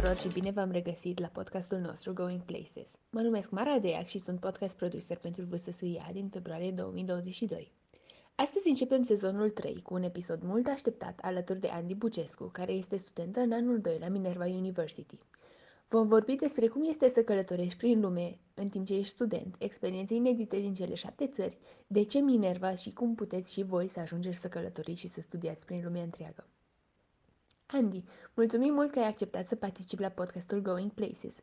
tuturor și bine v-am regăsit la podcastul nostru Going Places. Mă numesc Mara Deac și sunt podcast producer pentru VSSIA din februarie 2022. Astăzi începem sezonul 3 cu un episod mult așteptat alături de Andy Bucescu, care este studentă în anul 2 la Minerva University. Vom vorbi despre cum este să călătorești prin lume în timp ce ești student, experiențe inedite din cele șapte țări, de ce Minerva și cum puteți și voi să ajungeți să călătoriți și să studiați prin lumea întreagă. Andy, mulțumim mult că ai acceptat să participi la podcastul Going Places.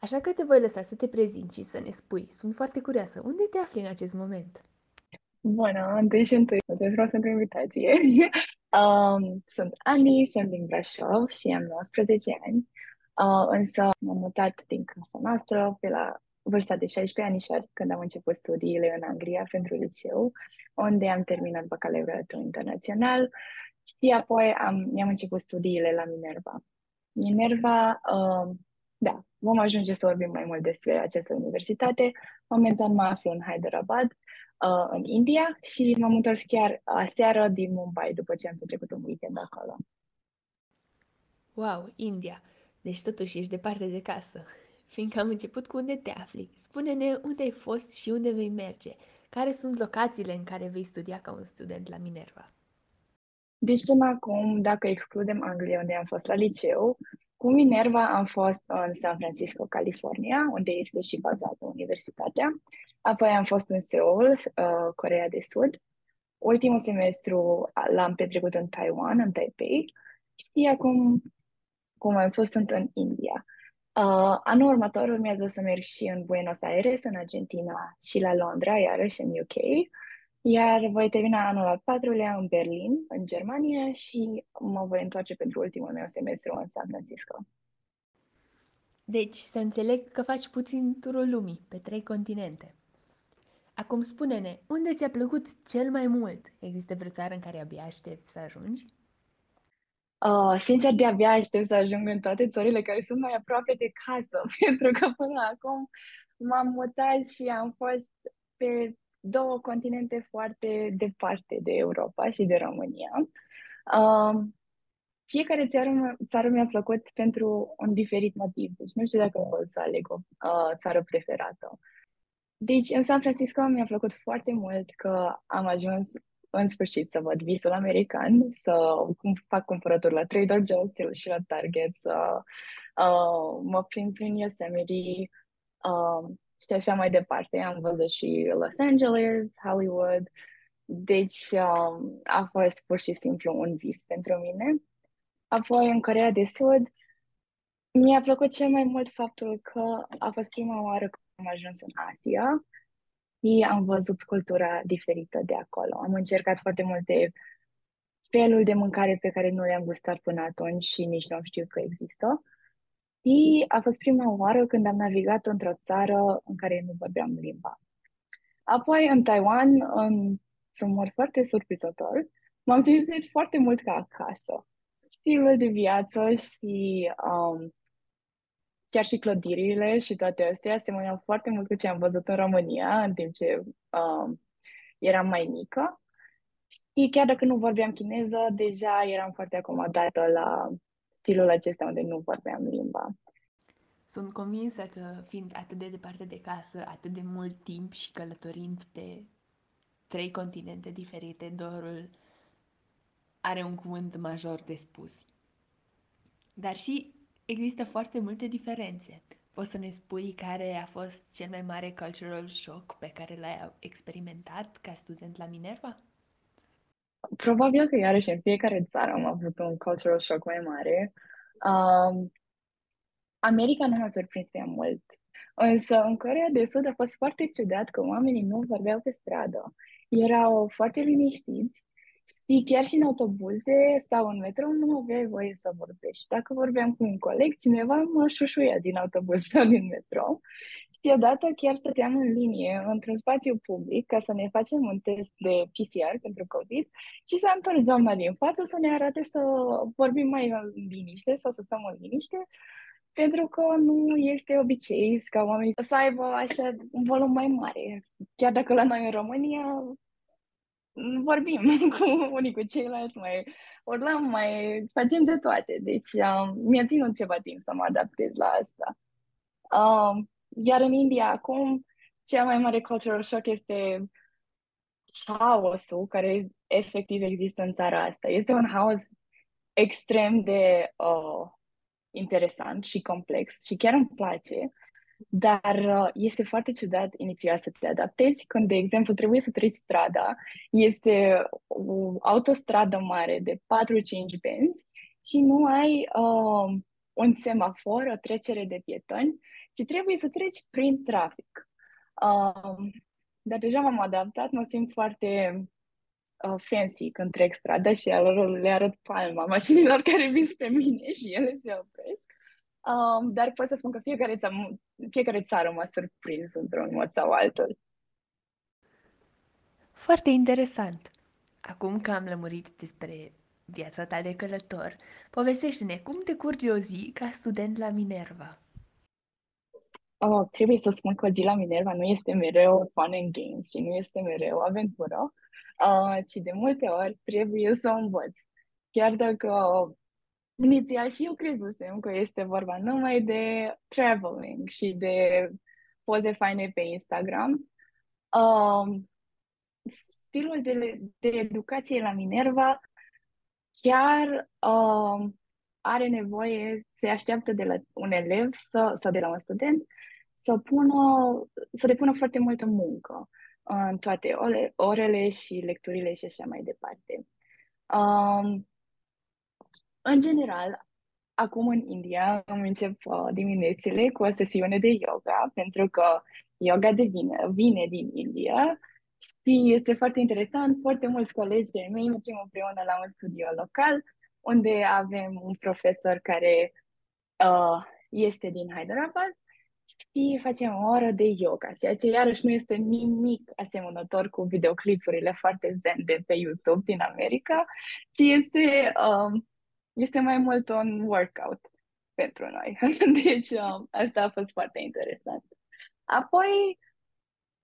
Așa că te voi lăsa să te prezinți și să ne spui. Sunt foarte curioasă. Unde te afli în acest moment? Bună, întâi și întâi, mulțumesc frumos pentru invitație. um, sunt Ani, sunt din Brașov și am 19 ani, uh, însă m-am mutat din casa noastră pe la vârsta de 16 anișori, când am început studiile în Anglia pentru liceu, unde am terminat bacalaureatul internațional și apoi am, mi-am început studiile la Minerva. Minerva, uh, da, vom ajunge să vorbim mai mult despre această universitate. Momentan mă aflu în Hyderabad, uh, în India și m-am întors chiar aseară din Mumbai după ce am petrecut un weekend acolo. Wow, India! Deci totuși ești departe de casă. Fiindcă am început cu unde te afli, spune-ne unde ai fost și unde vei merge. Care sunt locațiile în care vei studia ca un student la Minerva? Deci până acum, dacă excludem Anglia, unde am fost la liceu, cu Minerva am fost în San Francisco, California, unde este și bazată universitatea. Apoi am fost în Seoul, uh, Corea de Sud. Ultimul semestru l-am petrecut în Taiwan, în Taipei. Și acum, cum am spus, sunt în India. Uh, anul următor urmează să merg și în Buenos Aires, în Argentina, și la Londra, iarăși în UK. Iar voi termina anul al patrulea în Berlin, în Germania, și mă voi întoarce pentru ultimul meu semestru în San Francisco. Deci, să înțeleg că faci puțin turul lumii, pe trei continente. Acum spune-ne, unde ți-a plăcut cel mai mult? Există vreo țară în care abia aștepți să ajungi? Uh, sincer, de-abia aștept să ajung în toate țările care sunt mai aproape de casă, pentru că până acum m-am mutat și am fost pe două continente foarte departe de Europa și de România. Uh, fiecare țară, țară mi-a plăcut pentru un diferit motiv, deci nu știu dacă pot să aleg o uh, țară preferată. Deci, în San Francisco mi-a plăcut foarte mult că am ajuns în sfârșit să văd visul american, să fac cumpărături la Trader Joe's și la Target, să uh, mă plimb prin Yosemite, uh, și așa mai departe. Am văzut și Los Angeles, Hollywood, deci um, a fost pur și simplu un vis pentru mine. Apoi, în Corea de Sud, mi-a plăcut cel mai mult faptul că a fost prima oară când am ajuns în Asia și am văzut cultura diferită de acolo. Am încercat foarte multe felul de mâncare pe care nu le-am gustat până atunci și nici nu am știut că există. Și a fost prima oară când am navigat într-o țară în care nu vorbeam limba. Apoi, în Taiwan, într-un mod foarte surprizător, m-am simțit foarte mult ca acasă. Stilul de viață și um, chiar și clădirile și toate astea semănau foarte mult cu ce am văzut în România în timp ce um, eram mai mică. Și chiar dacă nu vorbeam chineză, deja eram foarte acomodată la stilul acesta unde nu vorbeam limba. Sunt convinsă că, fiind atât de departe de casă, atât de mult timp și călătorind pe trei continente diferite, dorul are un cuvânt major de spus. Dar și există foarte multe diferențe. Poți să ne spui care a fost cel mai mare cultural shock pe care l-ai experimentat ca student la Minerva? Probabil că iarăși în fiecare țară am avut un cultural shock mai mare. Um, America nu m-a surprins prea mult. Însă în Corea de Sud a fost foarte ciudat că oamenii nu vorbeau pe stradă. Erau foarte liniștiți și chiar și în autobuze sau în metro nu aveai voie să vorbești. Dacă vorbeam cu un coleg, cineva mă șușuia din autobuz sau din metro și odată chiar stăteam în linie într-un spațiu public ca să ne facem un test de PCR pentru COVID și s-a întors doamna din față să ne arate să vorbim mai în liniște sau să stăm în liniște pentru că nu este obicei ca oamenii să aibă așa un volum mai mare. Chiar dacă la noi în România vorbim cu unii cu ceilalți, mai urlăm, mai facem de toate. Deci uh, mi-a ținut ceva timp să mă adaptez la asta. Uh, iar în India acum, cea mai mare cultural shock este haosul care efectiv există în țara asta. Este un haos extrem de uh, interesant și complex și chiar îmi place, dar uh, este foarte ciudat inițial să te adaptezi când, de exemplu, trebuie să treci strada, este o autostradă mare de 4-5 benzi și nu ai uh, un semafor, o trecere de pietoni, ci trebuie să treci prin trafic. Uh, dar deja m-am adaptat, mă simt foarte uh, fancy când trec strada și le arăt palma mașinilor care vin spre mine și ele se opresc. Um, dar pot să spun că fiecare, ța- fiecare țară m-a surprins într-un mod sau altul. Foarte interesant! Acum că am lămurit despre viața ta de călător, povestește-ne cum te curge o zi ca student la Minerva. Oh, trebuie să spun că zi la Minerva nu este mereu fun and games și nu este mereu aventură, uh, ci de multe ori trebuie să o învăț. Chiar dacă inițial și eu crezusem că este vorba numai de traveling și de poze faine pe Instagram. Um, stilul de, de educație la Minerva chiar um, are nevoie, se așteaptă de la un elev să, sau de la un student să pună, să depună foarte multă muncă în toate ore, orele și lecturile și așa mai departe. Um, în general, acum în India îmi încep uh, diminețile cu o sesiune de yoga, pentru că yoga devine, vine din India și este foarte interesant. Foarte mulți colegi de mei mergem împreună la un studio local, unde avem un profesor care uh, este din Hyderabad și facem o oră de yoga, ceea ce iarăși nu este nimic asemănător cu videoclipurile foarte zen de pe YouTube din America, ci este, um, este mai mult un workout pentru noi. Deci um, asta a fost foarte interesant. Apoi,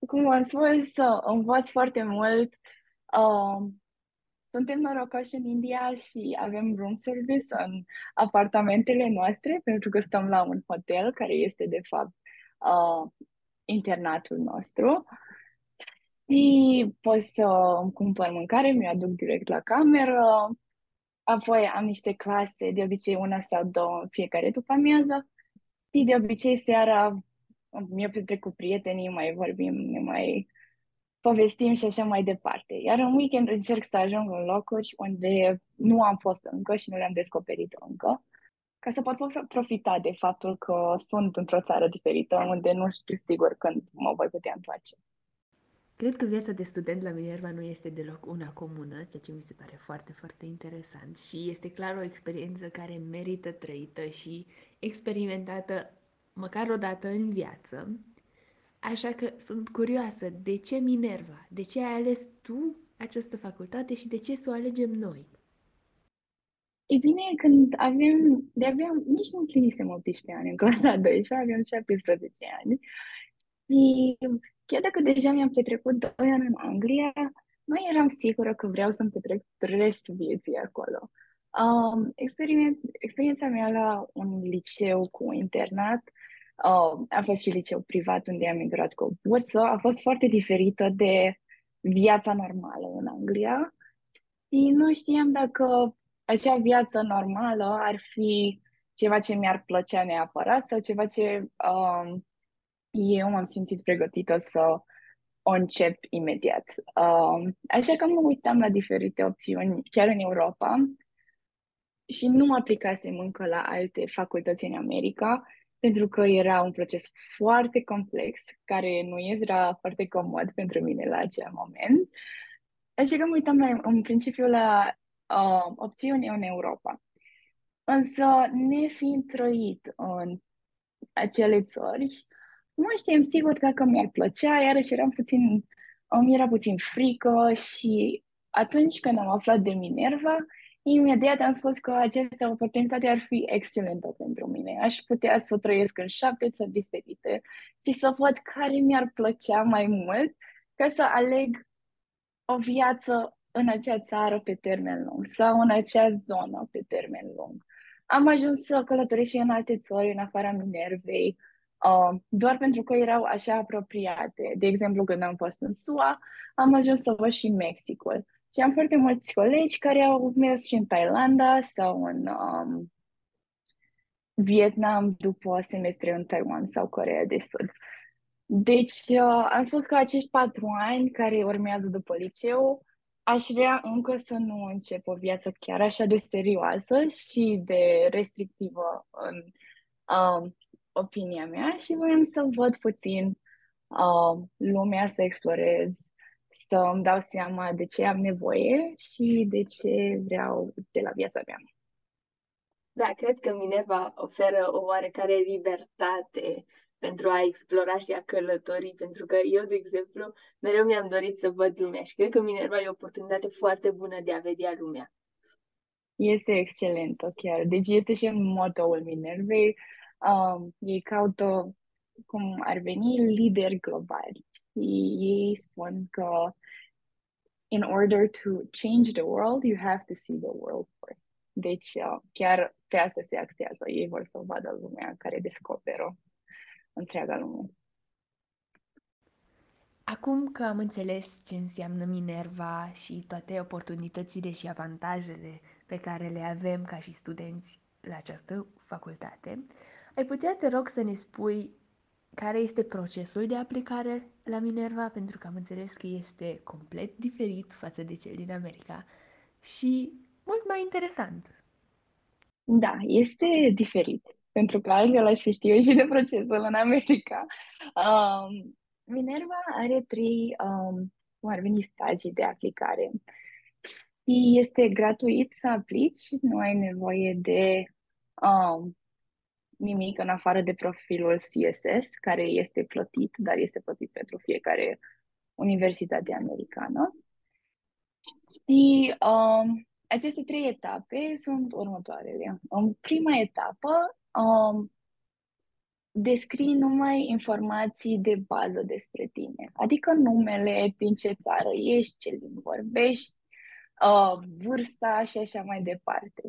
cum am spus, învăț foarte mult. Um, suntem norocoși în India și avem room service în apartamentele noastre, pentru că stăm la un hotel care este, de fapt, uh, internatul nostru. Și pot să îmi cumpăr mâncare, mi-o aduc direct la cameră. Apoi am niște clase, de obicei una sau două în fiecare după amiază. Și de obicei seara mi-o petrec cu prietenii, mai vorbim, ne mai povestim și așa mai departe. Iar în weekend încerc să ajung în locuri unde nu am fost încă și nu le-am descoperit încă, ca să pot profita de faptul că sunt într-o țară diferită, unde nu știu sigur când mă voi putea întoarce. Cred că viața de student la Minerva nu este deloc una comună, ceea ce mi se pare foarte, foarte interesant și este clar o experiență care merită trăită și experimentată măcar o dată în viață. Așa că sunt curioasă, de ce Minerva? De ce ai ales tu această facultate și de ce să o alegem noi? E bine, când avem, de aveam, nici nu împlinisem 18 ani în clasa a 12, aveam 17 ani și chiar dacă deja mi-am petrecut 2 ani în Anglia, nu eram sigură că vreau să-mi petrec restul vieții acolo. Um, experien- experiența mea la un liceu cu internat uh, a fost și liceu privat unde am intrat cu o bursă, a fost foarte diferită de viața normală în Anglia. Și nu știam dacă acea viață normală ar fi ceva ce mi-ar plăcea neapărat sau ceva ce um, eu m-am simțit pregătită să o încep imediat. Um, așa că mă uitam la diferite opțiuni, chiar în Europa, și nu aplicasem încă la alte facultăți în America, pentru că era un proces foarte complex, care nu era foarte comod pentru mine la acel moment. Așa că mă uitam la, în principiu la uh, opțiuni în Europa. Însă, nefiind trăit în acele țări, nu știam sigur dacă mi-ar plăcea, iarăși eram puțin, îmi era puțin frică și atunci când am aflat de Minerva, imediat am spus că această oportunitate ar fi excelentă pentru mine. Aș putea să trăiesc în șapte țări diferite și să văd care mi-ar plăcea mai mult ca să aleg o viață în acea țară pe termen lung sau în acea zonă pe termen lung. Am ajuns să călătoresc și în alte țări, în afara Minervei, uh, doar pentru că erau așa apropiate. De exemplu, când am fost în SUA, am ajuns să văd și Mexicul. Și am foarte mulți colegi care au mers și în Thailanda sau în um, Vietnam după semestre în Taiwan sau Coreea de Sud. Deci, uh, am spus că acești patru ani care urmează după liceu, aș vrea încă să nu încep o viață chiar așa de serioasă și de restrictivă în uh, opinia mea și voiam să văd puțin uh, lumea, să explorez, să îmi dau seama de ce am nevoie și de ce vreau de la viața mea. Da, cred că Minerva oferă o oarecare libertate pentru a explora și a călători, pentru că eu, de exemplu, mereu mi-am dorit să văd lumea și cred că Minerva e o oportunitate foarte bună de a vedea lumea. Este excelentă chiar. Deci este și în motoul Minervei. Um, ei caută cum ar veni lideri globali și ei spun că in order to change the world, you have to see the world first. Deci uh, chiar pe asta se axează. Ei vor să vadă lumea care descoperă întreaga lume. Acum că am înțeles ce înseamnă Minerva și toate oportunitățile și avantajele pe care le avem ca și studenți la această facultate, ai putea, te rog, să ne spui care este procesul de aplicare la Minerva, pentru că am înțeles că este complet diferit față de cel din America și mult mai interesant. Da, este diferit, pentru că altfel aș fi știu și de procesul în America. Um, Minerva are trei, um, cum ar veni, stagii de aplicare și este gratuit să aplici, nu ai nevoie de um, nimic în afară de profilul CSS, care este plătit, dar este plătit pentru fiecare universitate americană. Și um, aceste trei etape sunt următoarele. În prima etapă, um, descrii numai informații de bază despre tine, adică numele, din ce țară ești, ce limbi vorbești, uh, vârsta și așa mai departe.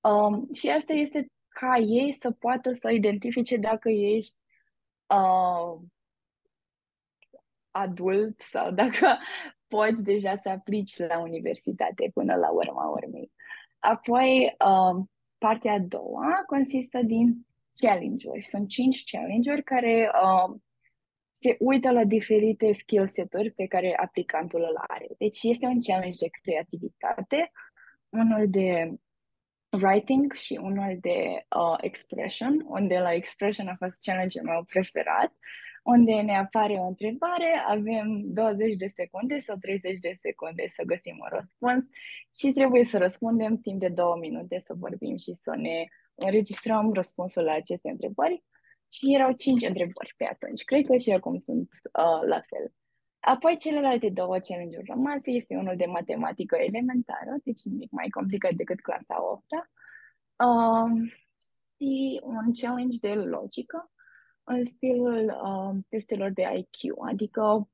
Um, și asta este ca ei să poată să identifice dacă ești uh, adult sau dacă poți deja să aplici la universitate până la urma urmei. Apoi, uh, partea a doua consistă din challenge-uri. Sunt cinci challenge-uri care uh, se uită la diferite skill set-uri pe care aplicantul îl are. Deci este un challenge de creativitate, unul de writing și unul de uh, expression, unde la expression a fost challenge-ul meu preferat, unde ne apare o întrebare, avem 20 de secunde sau 30 de secunde să găsim un răspuns și trebuie să răspundem timp de două minute să vorbim și să ne înregistrăm răspunsul la aceste întrebări. Și erau cinci întrebări pe atunci. Cred că și acum sunt uh, la fel. Apoi celelalte două challenge-uri rămase este unul de matematică elementară, deci nimic mai complicat decât clasa 8 um, și un challenge de logică în stilul um, testelor de IQ, adică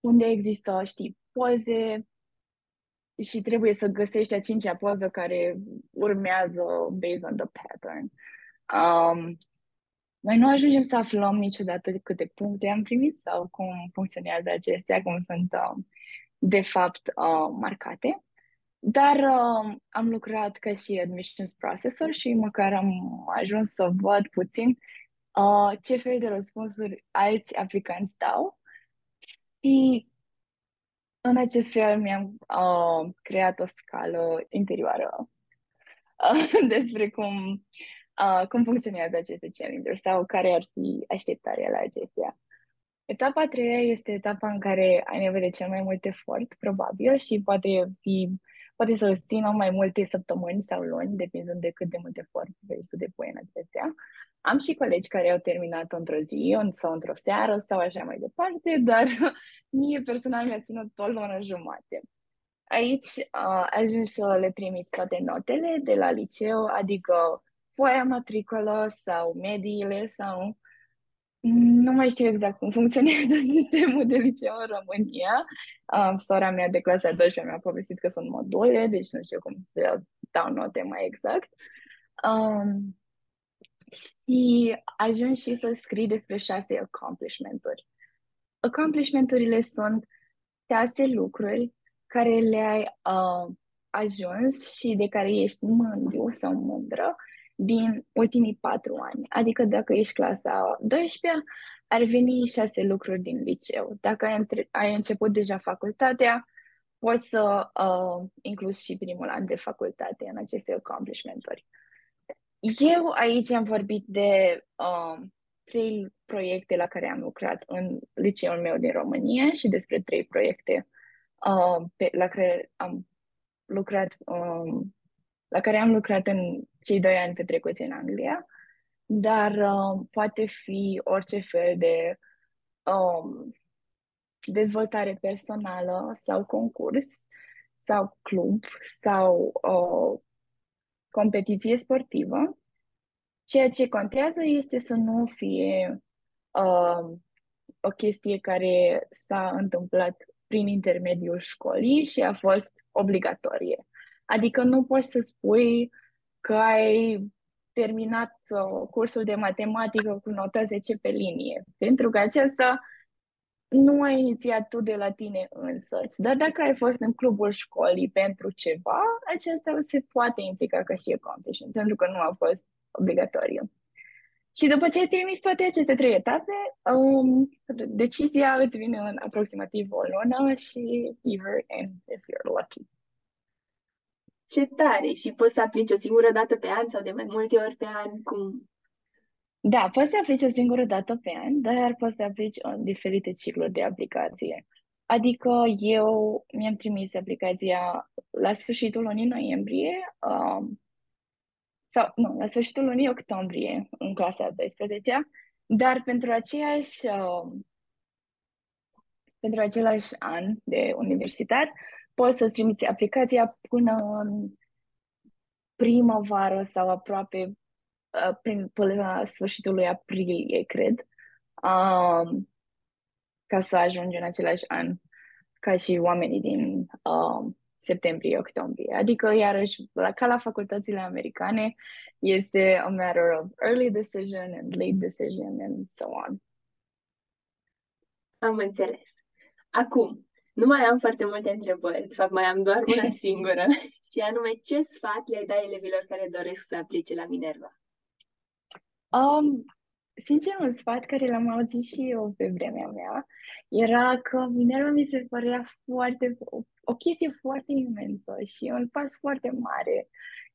unde există, știi, poze și trebuie să găsești a cincea poză care urmează based on the pattern. Um, noi nu ajungem să aflăm niciodată câte puncte am primit sau cum funcționează acestea, cum sunt uh, de fapt uh, marcate. Dar uh, am lucrat ca și admissions processor și măcar am ajuns să văd puțin uh, ce fel de răspunsuri alți aplicanți dau și în acest fel mi-am uh, creat o scală interioară uh, despre cum uh, cum funcționează aceste challenge sau care ar fi așteptarea la acestea. Etapa a treia este etapa în care ai nevoie de cel mai mult efort, probabil, și poate fi poate să îți țină mai multe săptămâni sau luni, depindând de cât de mult efort vrei să depui în acestea. Am și colegi care au terminat într-o zi sau într-o seară sau așa mai departe, dar mie personal mi-a ținut o lună jumate. Aici uh, ajungi să le trimiți toate notele de la liceu, adică foaia matricolă sau mediile sau Nu mai știu exact cum funcționează sistemul de liceu în România. Uh, sora mea de clasa 12 mi-a povestit că sunt module, deci nu știu cum să dau note mai exact. Um, și ajung și să scrii despre șase accomplishment-uri. Accomplishment-urile sunt șase lucruri care le-ai uh, ajuns și de care ești mândru sau mândră din ultimii patru ani. Adică dacă ești clasa 12 ar veni șase lucruri din liceu. Dacă ai, între- ai început deja facultatea, poți să uh, incluzi și primul an de facultate în aceste accomplishment-uri. Eu aici am vorbit de uh, trei proiecte la care am lucrat în liceul meu din România și despre trei proiecte uh, pe, la care am lucrat um, la care am lucrat în cei doi ani petrecuți în Anglia, dar uh, poate fi orice fel de um, dezvoltare personală sau concurs sau club sau o competiție sportivă. Ceea ce contează este să nu fie uh, o chestie care s-a întâmplat prin intermediul școlii și a fost obligatorie. Adică nu poți să spui că ai terminat uh, cursul de matematică cu nota 10 pe linie, pentru că aceasta nu ai inițiat tu de la tine însăți. Dar dacă ai fost în clubul școlii pentru ceva, aceasta se poate implica ca și accomplishment, pentru că nu a fost obligatoriu. Și după ce ai trimis toate aceste trei etape, um, decizia îți vine în aproximativ o lună și either and if you're lucky. Ce tare! Și poți să aplici o singură dată pe an sau de mai multe ori pe an? Cum? Da, poți să aplici o singură dată pe an, dar poți să aplici în diferite cicluri de aplicație. Adică eu mi-am trimis aplicația la sfârșitul lunii noiembrie, um, sau nu, la sfârșitul lunii octombrie, în clasa 12 dar pentru aceeași, um, pentru același an de universitate, poți să-ți trimiți aplicația până în primăvară sau aproape uh, prin, până la sfârșitul lui aprilie, cred, um, ca să ajungi în același an ca și oamenii din um, septembrie-octombrie. Adică, iarăși, la, ca la facultățile americane, este a matter of early decision and late decision and so on. Am înțeles. Acum, nu mai am foarte multe întrebări, de fapt mai am doar una singură, și anume ce sfat le dai elevilor care doresc să aplice la Minerva? Um, sincer, un sfat care l-am auzit și eu pe vremea mea era că Minerva mi se părea foarte, o, o chestie foarte imensă și un pas foarte mare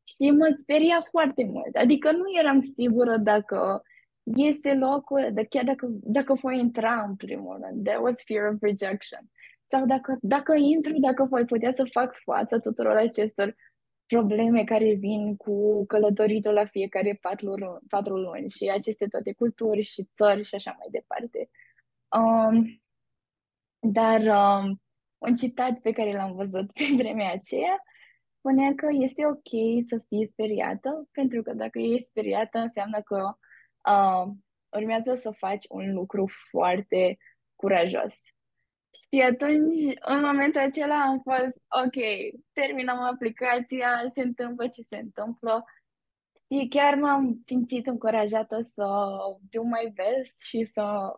și mă speria foarte mult. Adică nu eram sigură dacă este locul, de chiar dacă, dacă voi intra în primul rând. There was fear of rejection. Sau dacă, dacă intru, dacă voi putea să fac față tuturor acestor probleme care vin cu călătoritul la fiecare patru, patru luni și aceste toate culturi și țări și așa mai departe. Um, dar um, un citat pe care l-am văzut pe vremea aceea spunea că este ok să fii speriată, pentru că dacă ești speriată înseamnă că uh, urmează să faci un lucru foarte curajos. Și atunci, în momentul acela am fost, ok, terminăm aplicația, se întâmplă ce se întâmplă. Și chiar m-am simțit încurajată să do my best și să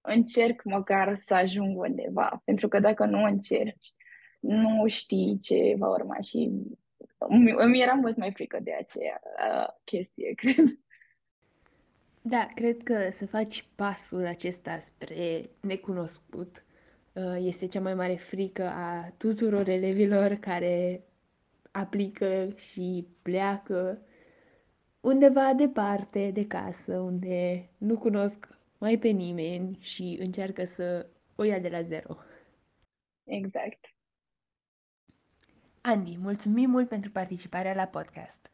încerc măcar să ajung undeva. Pentru că dacă nu încerci, nu știi ce va urma și îmi era mult mai frică de aceea uh, chestie, cred. Da, cred că să faci pasul acesta spre necunoscut uh, este cea mai mare frică a tuturor elevilor care aplică și pleacă undeva departe de casă, unde nu cunosc mai pe nimeni și încearcă să o ia de la zero. Exact. Andy, mulțumim mult pentru participarea la podcast.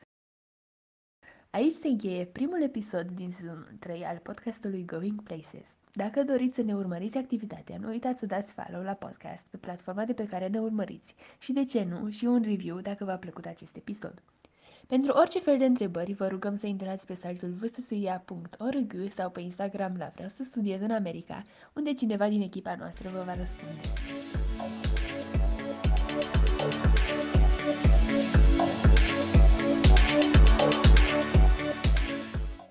Aici se încheie primul episod din sezonul 3 al podcastului Going Places. Dacă doriți să ne urmăriți activitatea, nu uitați să dați follow la podcast pe platforma de pe care ne urmăriți și, de ce nu, și un review dacă v-a plăcut acest episod. Pentru orice fel de întrebări, vă rugăm să intrați pe site-ul vssia.org sau pe Instagram la Vreau să studiez în America, unde cineva din echipa noastră vă va răspunde.